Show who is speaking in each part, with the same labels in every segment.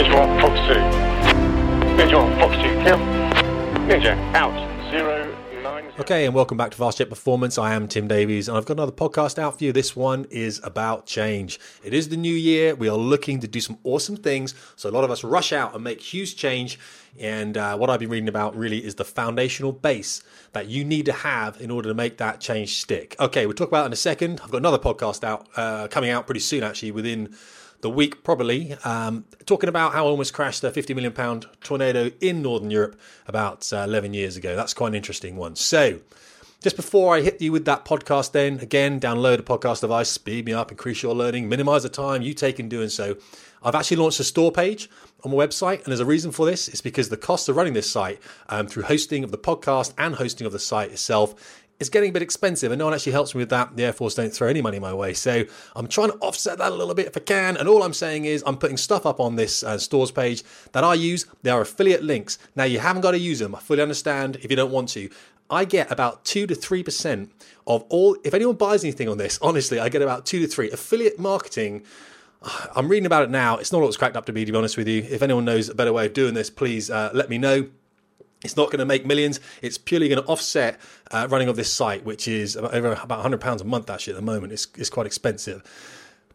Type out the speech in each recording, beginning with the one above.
Speaker 1: Visual Fox 2. Visual Fox 2 kill. Ninja out. Zero.
Speaker 2: Okay, and welcome back to Fast Jet Performance. I am Tim Davies, and I've got another podcast out for you. This one is about change. It is the new year. We are looking to do some awesome things. So a lot of us rush out and make huge change. And uh, what I've been reading about really is the foundational base that you need to have in order to make that change stick. Okay, we'll talk about in a second. I've got another podcast out uh, coming out pretty soon, actually, within the week probably, um, talking about how almost crashed a 50 million pound tornado in Northern Europe about uh, 11 years ago. That's quite an interesting one. So, just before I hit you with that podcast, then again, download a podcast device, speed me up, increase your learning, minimize the time you take in doing so. I've actually launched a store page on my website, and there's a reason for this. It's because the cost of running this site um, through hosting of the podcast and hosting of the site itself it's getting a bit expensive and no one actually helps me with that. The Air Force don't throw any money my way. So I'm trying to offset that a little bit if I can. And all I'm saying is I'm putting stuff up on this uh, stores page that I use. They are affiliate links. Now you haven't got to use them. I fully understand if you don't want to. I get about two to three percent of all. If anyone buys anything on this, honestly, I get about two to three affiliate marketing. I'm reading about it now. It's not all cracked up to be, to be honest with you. If anyone knows a better way of doing this, please uh, let me know. It's not going to make millions. It's purely going to offset uh, running of this site, which is over about 100 pounds a month. Actually, at the moment, it's it's quite expensive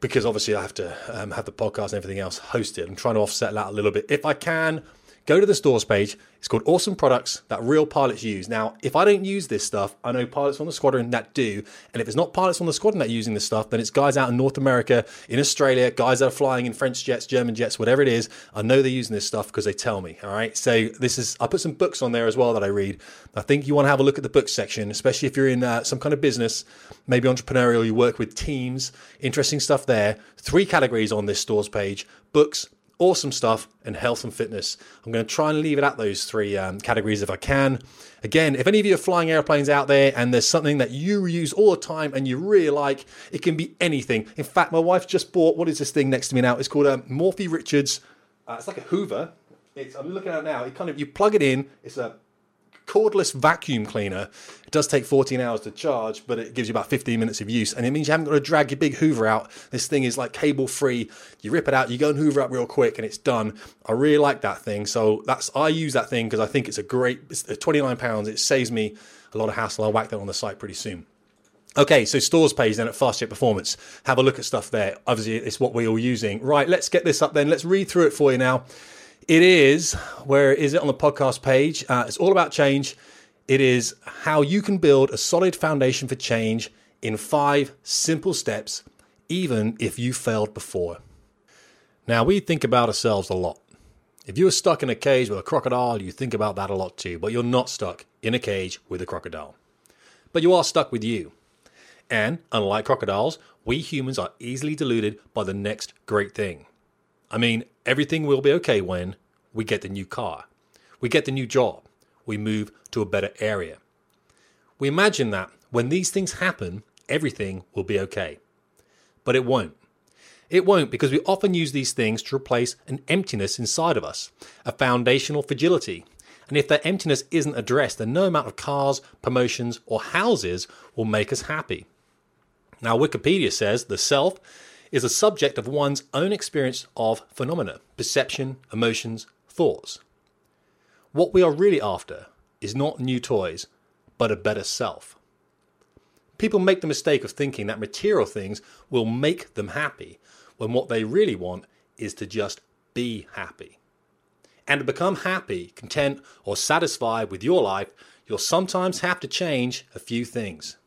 Speaker 2: because obviously I have to um, have the podcast and everything else hosted. I'm trying to offset that a little bit if I can. Go to the stores page. It's called Awesome Products that real pilots use. Now, if I don't use this stuff, I know pilots on the squadron that do. And if it's not pilots on the squadron that are using this stuff, then it's guys out in North America, in Australia, guys that are flying in French jets, German jets, whatever it is. I know they're using this stuff because they tell me. All right. So this is, I put some books on there as well that I read. I think you want to have a look at the book section, especially if you're in uh, some kind of business, maybe entrepreneurial, you work with teams, interesting stuff there. Three categories on this stores page books, awesome stuff, and health and fitness. I'm going to try and leave it at those three um, categories if I can. Again, if any of you are flying airplanes out there and there's something that you use all the time and you really like, it can be anything. In fact, my wife just bought what is this thing next to me now? It's called a Morphy Richards. Uh, it's like a Hoover. It's, I'm looking at it now. It kind of you plug it in. It's a cordless vacuum cleaner. It does take 14 hours to charge, but it gives you about 15 minutes of use. And it means you haven't got to drag your big Hoover out. This thing is like cable free. You rip it out, you go and Hoover up real quick, and it's done. I really like that thing. So that's I use that thing because I think it's a great. It's uh, 29 pounds. It saves me a lot of hassle. I'll whack that on the site pretty soon. Okay, so stores page then at Fast Jet Performance. Have a look at stuff there. Obviously, it's what we're all using. Right, let's get this up then. Let's read through it for you now. It is, where is it on the podcast page? Uh, it's all about change. It is how you can build a solid foundation for change in five simple steps, even if you failed before. Now, we think about ourselves a lot. If you were stuck in a cage with a crocodile, you think about that a lot too, but you're not stuck in a cage with a crocodile. But you are stuck with you. And unlike crocodiles, we humans are easily deluded by the next great thing. I mean, everything will be okay when we get the new car, we get the new job, we move to a better area. We imagine that when these things happen, everything will be okay. But it won't. It won't because we often use these things to replace an emptiness inside of us, a foundational fragility. And if that emptiness isn't addressed, then no amount of cars, promotions, or houses will make us happy. Now, Wikipedia says the self is a subject of one's own experience of phenomena, perception, emotions, thoughts. What we are really after is not new toys, but a better self. People make the mistake of thinking that material things will make them happy, when what they really want is to just be happy. And to become happy, content, or satisfied with your life, you'll sometimes have to change a few things.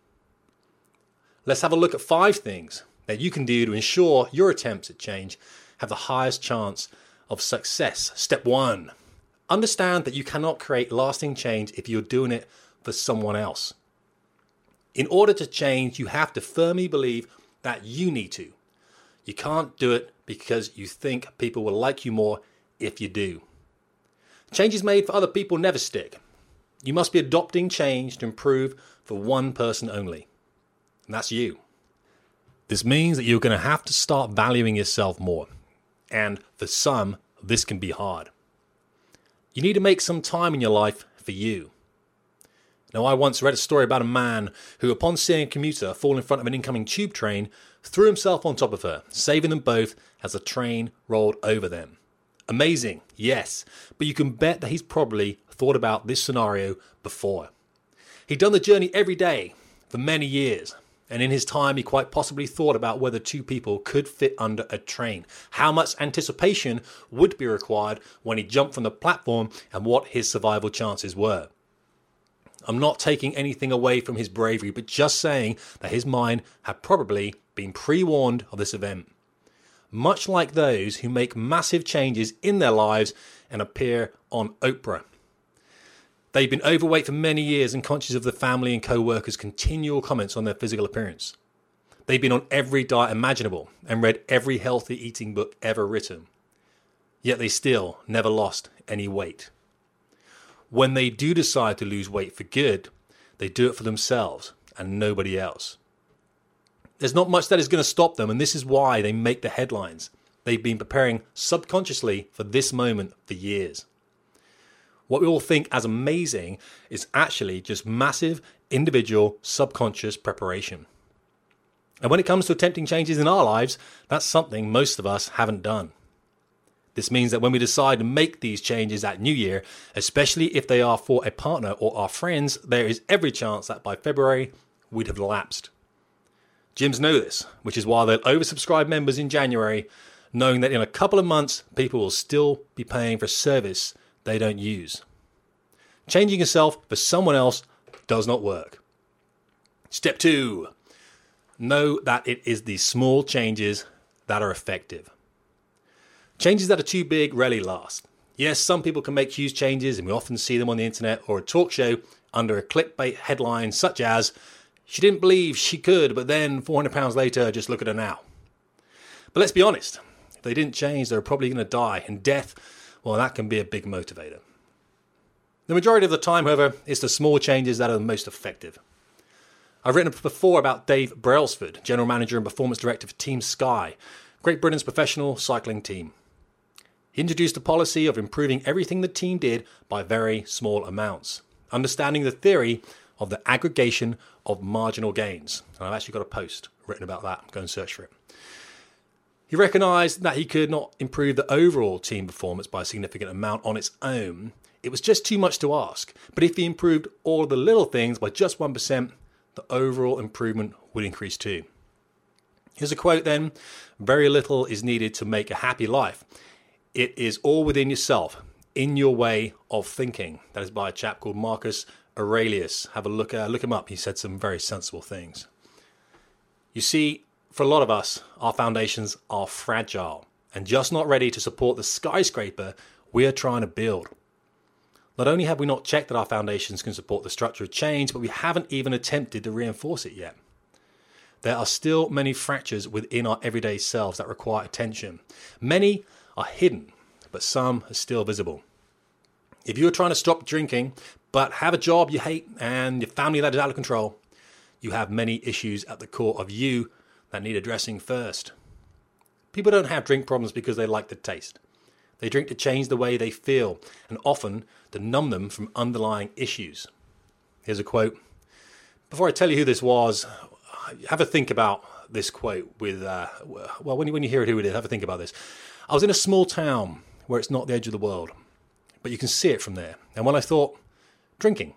Speaker 2: Let's have a look at five things that you can do to ensure your attempts at change have the highest chance of success. Step one understand that you cannot create lasting change if you're doing it for someone else. In order to change, you have to firmly believe that you need to. You can't do it because you think people will like you more if you do. Changes made for other people never stick. You must be adopting change to improve for one person only, and that's you. This means that you're going to have to start valuing yourself more. And for some, this can be hard. You need to make some time in your life for you. Now, I once read a story about a man who, upon seeing a commuter fall in front of an incoming tube train, threw himself on top of her, saving them both as the train rolled over them. Amazing, yes, but you can bet that he's probably thought about this scenario before. He'd done the journey every day for many years, and in his time, he quite possibly thought about whether two people could fit under a train, how much anticipation would be required when he jumped from the platform, and what his survival chances were. I'm not taking anything away from his bravery, but just saying that his mind had probably been pre warned of this event much like those who make massive changes in their lives and appear on Oprah. They've been overweight for many years and conscious of the family and co workers' continual comments on their physical appearance. They've been on every diet imaginable and read every healthy eating book ever written. Yet they still never lost any weight. When they do decide to lose weight for good, they do it for themselves and nobody else. There's not much that is going to stop them, and this is why they make the headlines. They've been preparing subconsciously for this moment for years. What we all think as amazing is actually just massive individual subconscious preparation. And when it comes to attempting changes in our lives, that's something most of us haven't done. This means that when we decide to make these changes at New Year, especially if they are for a partner or our friends, there is every chance that by February we'd have lapsed. Gyms know this, which is why they'll oversubscribe members in January, knowing that in a couple of months, people will still be paying for service they don't use. Changing yourself for someone else does not work. Step two know that it is the small changes that are effective. Changes that are too big rarely last. Yes, some people can make huge changes, and we often see them on the internet or a talk show under a clickbait headline such as she didn't believe she could, but then 400 pounds later, just look at her now. But let's be honest, if they didn't change, they're probably going to die, and death, well, that can be a big motivator. The majority of the time, however, it's the small changes that are the most effective. I've written before about Dave Brailsford, General Manager and Performance Director for Team Sky, Great Britain's professional cycling team. He introduced a policy of improving everything the team did by very small amounts, understanding the theory of the aggregation of marginal gains. And I've actually got a post written about that. Go and search for it. He recognised that he could not improve the overall team performance by a significant amount on its own. It was just too much to ask. But if he improved all the little things by just 1%, the overall improvement would increase too. Here's a quote then Very little is needed to make a happy life. It is all within yourself, in your way of thinking. That is by a chap called Marcus Aurelius. Have a look, uh, look him up. He said some very sensible things. You see, for a lot of us, our foundations are fragile and just not ready to support the skyscraper we are trying to build. Not only have we not checked that our foundations can support the structure of change, but we haven't even attempted to reinforce it yet. There are still many fractures within our everyday selves that require attention. Many are hidden, but some are still visible. If you're trying to stop drinking, but have a job you hate and your family that is out of control, you have many issues at the core of you that need addressing first. People don't have drink problems because they like the taste. They drink to change the way they feel and often to numb them from underlying issues. Here's a quote. Before I tell you who this was, have a think about this quote with, uh, well, when you, when you hear it, who it is, have a think about this. I was in a small town where it's not the edge of the world, but you can see it from there. And when I thought, drinking.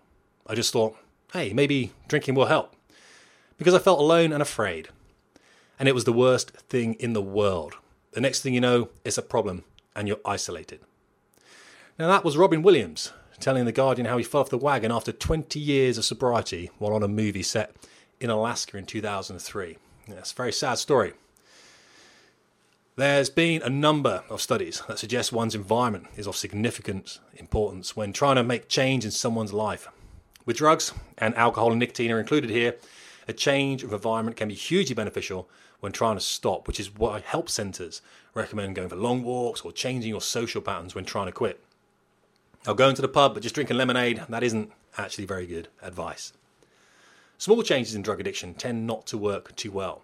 Speaker 2: I just thought, hey, maybe drinking will help. Because I felt alone and afraid. And it was the worst thing in the world. The next thing you know, it's a problem and you're isolated. Now, that was Robin Williams telling The Guardian how he fell off the wagon after 20 years of sobriety while on a movie set in Alaska in 2003. It's a very sad story. There's been a number of studies that suggest one's environment is of significant importance when trying to make change in someone's life. With drugs, and alcohol and nicotine are included here, a change of environment can be hugely beneficial when trying to stop, which is why help centres recommend going for long walks or changing your social patterns when trying to quit. Now, going to the pub but just drinking lemonade, that isn't actually very good advice. Small changes in drug addiction tend not to work too well.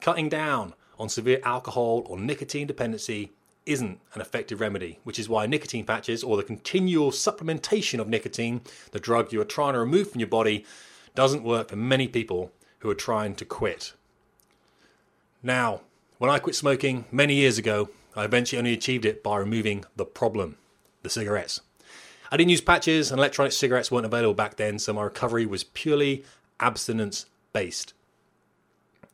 Speaker 2: Cutting down on severe alcohol or nicotine dependency isn't an effective remedy, which is why nicotine patches or the continual supplementation of nicotine, the drug you are trying to remove from your body, doesn't work for many people who are trying to quit. Now, when I quit smoking many years ago, I eventually only achieved it by removing the problem, the cigarettes. I didn't use patches, and electronic cigarettes weren't available back then, so my recovery was purely abstinence based.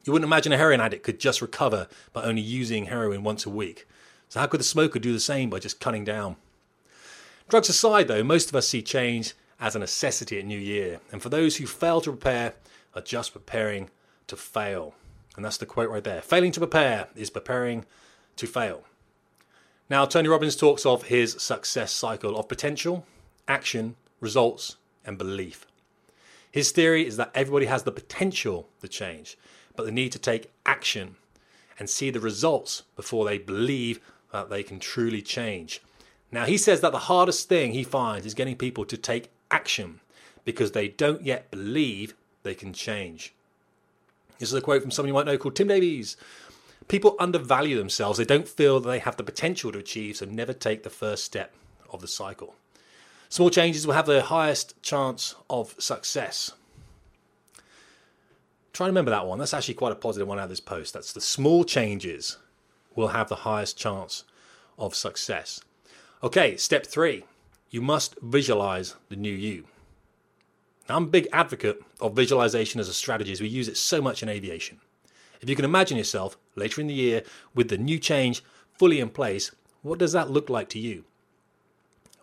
Speaker 2: You wouldn't imagine a heroin addict could just recover by only using heroin once a week. So, how could the smoker do the same by just cutting down? Drugs aside, though, most of us see change as a necessity at New Year, and for those who fail to prepare, are just preparing to fail. And that's the quote right there. Failing to prepare is preparing to fail. Now, Tony Robbins talks of his success cycle of potential, action, results, and belief. His theory is that everybody has the potential to change, but they need to take action and see the results before they believe that they can truly change. Now, he says that the hardest thing he finds is getting people to take action because they don't yet believe they can change. This is a quote from someone you might know called Tim Davies. People undervalue themselves. They don't feel that they have the potential to achieve, so never take the first step of the cycle. Small changes will have the highest chance of success. Try and remember that one. That's actually quite a positive one out of this post. That's the small changes will have the highest chance of success. Okay, step three. You must visualize the new you. Now, I'm a big advocate of visualization as a strategy as we use it so much in aviation. If you can imagine yourself later in the year with the new change fully in place, what does that look like to you?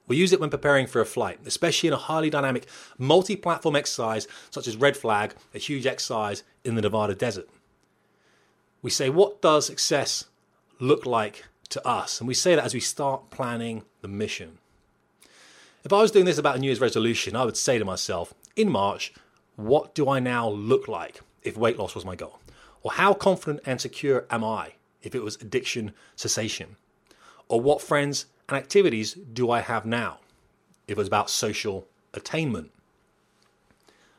Speaker 2: We use it when preparing for a flight, especially in a highly dynamic multi platform exercise such as Red Flag, a huge exercise in the Nevada desert. We say, what does success look like to us? And we say that as we start planning the mission. If I was doing this about a New Year's resolution, I would say to myself, in March, what do I now look like if weight loss was my goal? Or how confident and secure am I if it was addiction cessation? Or what friends and activities do I have now if it was about social attainment?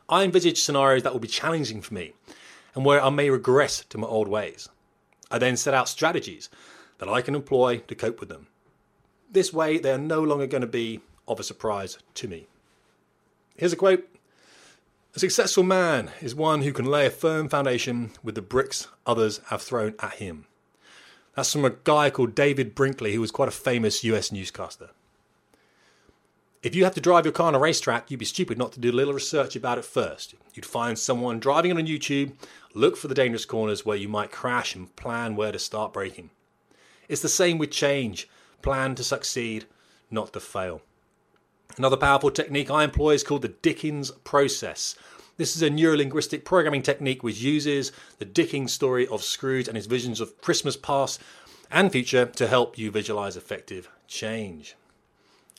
Speaker 2: I envisage scenarios that will be challenging for me and where I may regress to my old ways. I then set out strategies that I can employ to cope with them. This way, they are no longer going to be of a surprise to me. Here's a quote a successful man is one who can lay a firm foundation with the bricks others have thrown at him. That's from a guy called David Brinkley, who was quite a famous US newscaster. If you have to drive your car on a racetrack, you'd be stupid not to do a little research about it first. You'd find someone driving on YouTube, look for the dangerous corners where you might crash, and plan where to start braking. It's the same with change plan to succeed, not to fail. Another powerful technique I employ is called the Dickens process. This is a neurolinguistic programming technique which uses the Dickens story of Scrooge and his visions of Christmas past and future to help you visualize effective change.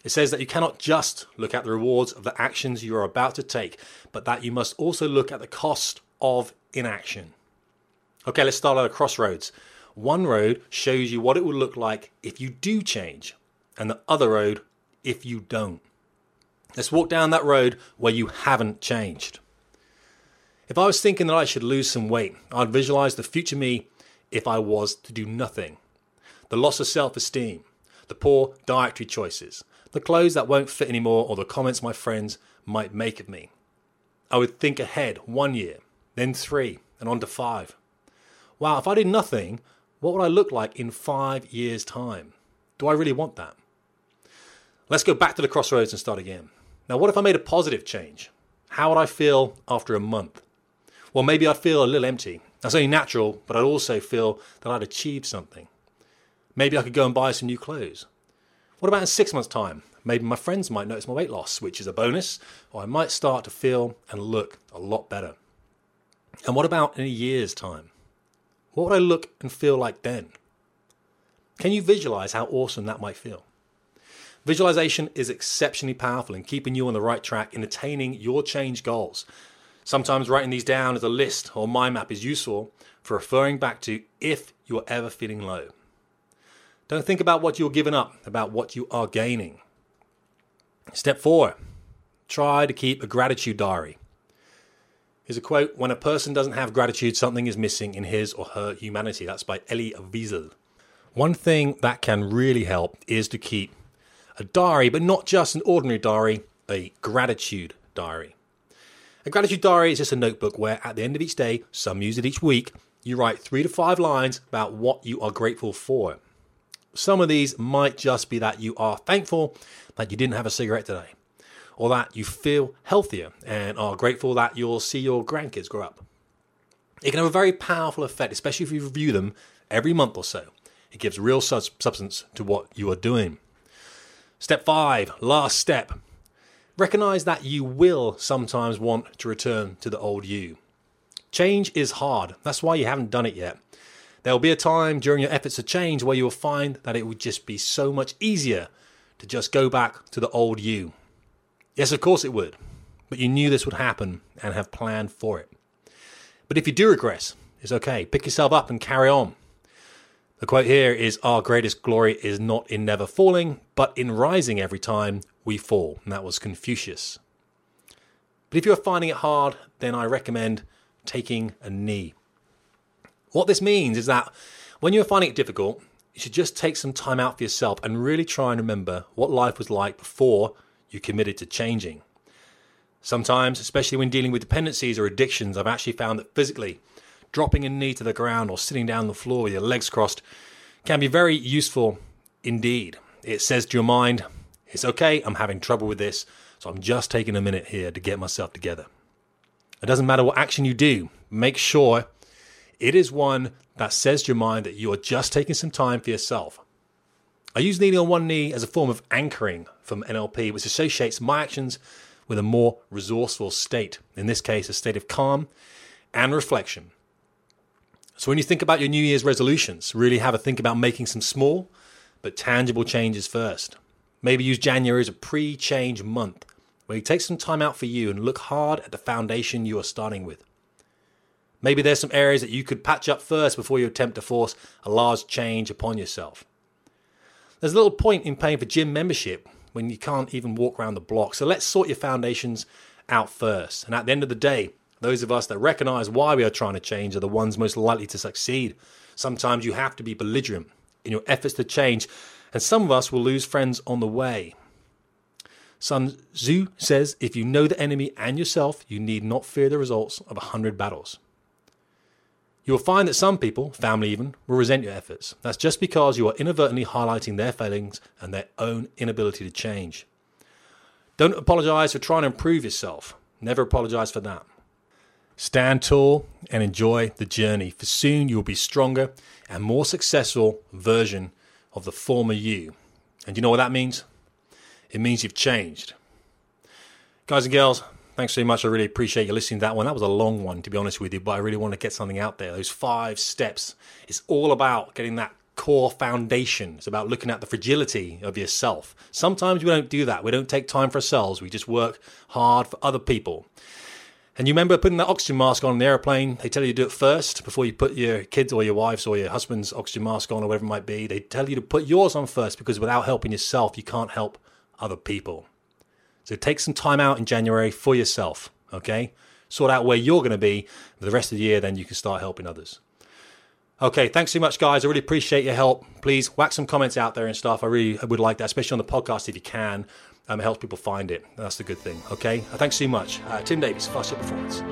Speaker 2: It says that you cannot just look at the rewards of the actions you are about to take, but that you must also look at the cost of inaction. Okay, let's start at a crossroads. One road shows you what it will look like if you do change, and the other road if you don't. Let's walk down that road where you haven't changed. If I was thinking that I should lose some weight, I'd visualize the future me if I was to do nothing. The loss of self esteem, the poor dietary choices, the clothes that won't fit anymore, or the comments my friends might make of me. I would think ahead one year, then three, and on to five. Wow, if I did nothing, what would I look like in five years' time? Do I really want that? Let's go back to the crossroads and start again. Now, what if I made a positive change? How would I feel after a month? Well, maybe I'd feel a little empty. That's only natural, but I'd also feel that I'd achieved something. Maybe I could go and buy some new clothes. What about in six months' time? Maybe my friends might notice my weight loss, which is a bonus, or I might start to feel and look a lot better. And what about in a year's time? What would I look and feel like then? Can you visualize how awesome that might feel? Visualization is exceptionally powerful in keeping you on the right track in attaining your change goals. Sometimes writing these down as a list or mind map is useful for referring back to if you're ever feeling low. Don't think about what you're giving up, about what you are gaining. Step four, try to keep a gratitude diary. Here's a quote When a person doesn't have gratitude, something is missing in his or her humanity. That's by Elie Wiesel. One thing that can really help is to keep a diary, but not just an ordinary diary, a gratitude diary. A gratitude diary is just a notebook where at the end of each day, some use it each week, you write three to five lines about what you are grateful for. Some of these might just be that you are thankful that you didn't have a cigarette today, or that you feel healthier and are grateful that you'll see your grandkids grow up. It can have a very powerful effect, especially if you review them every month or so. It gives real substance to what you are doing. Step five, last step. Recognize that you will sometimes want to return to the old you. Change is hard. That's why you haven't done it yet. There will be a time during your efforts to change where you will find that it would just be so much easier to just go back to the old you. Yes, of course it would, but you knew this would happen and have planned for it. But if you do regress, it's okay. Pick yourself up and carry on. The quote here is Our greatest glory is not in never falling, but in rising every time we fall. And that was Confucius. But if you're finding it hard, then I recommend taking a knee. What this means is that when you're finding it difficult, you should just take some time out for yourself and really try and remember what life was like before you committed to changing. Sometimes, especially when dealing with dependencies or addictions, I've actually found that physically dropping a knee to the ground or sitting down on the floor with your legs crossed can be very useful indeed. It says to your mind, it's okay, I'm having trouble with this, so I'm just taking a minute here to get myself together. It doesn't matter what action you do, make sure it is one that says to your mind that you are just taking some time for yourself. I use kneeling on one knee as a form of anchoring from NLP, which associates my actions with a more resourceful state, in this case, a state of calm and reflection. So when you think about your New Year's resolutions, really have a think about making some small but tangible changes first. Maybe use January as a pre change month where you take some time out for you and look hard at the foundation you are starting with. Maybe there's some areas that you could patch up first before you attempt to force a large change upon yourself. There's a little point in paying for gym membership when you can't even walk around the block. So let's sort your foundations out first. And at the end of the day, those of us that recognize why we are trying to change are the ones most likely to succeed. Sometimes you have to be belligerent in your efforts to change, and some of us will lose friends on the way. Sun Tzu says if you know the enemy and yourself, you need not fear the results of a hundred battles. You will find that some people, family even, will resent your efforts. That's just because you are inadvertently highlighting their failings and their own inability to change. Don't apologize for trying to improve yourself. Never apologize for that. Stand tall and enjoy the journey, for soon you will be stronger and more successful version of the former you. And you know what that means? It means you've changed. Guys and girls, thanks so much. I really appreciate you listening to that one. That was a long one, to be honest with you, but I really want to get something out there. Those five steps. It's all about getting that core foundation. It's about looking at the fragility of yourself. Sometimes we don't do that. We don't take time for ourselves. We just work hard for other people. And you remember putting that oxygen mask on, the airplane? They tell you to do it first before you put your kids or your wife's or your husband's oxygen mask on or whatever it might be. They tell you to put yours on first because without helping yourself, you can't help other people. So take some time out in January for yourself, okay? Sort out where you're going to be for the rest of the year, then you can start helping others. Okay, thanks so much, guys. I really appreciate your help. Please whack some comments out there and stuff. I really would like that, especially on the podcast if you can. Um, it helps people find it. That's the good thing. Okay. Thanks so much. Uh, Tim Davies, Fast Performance.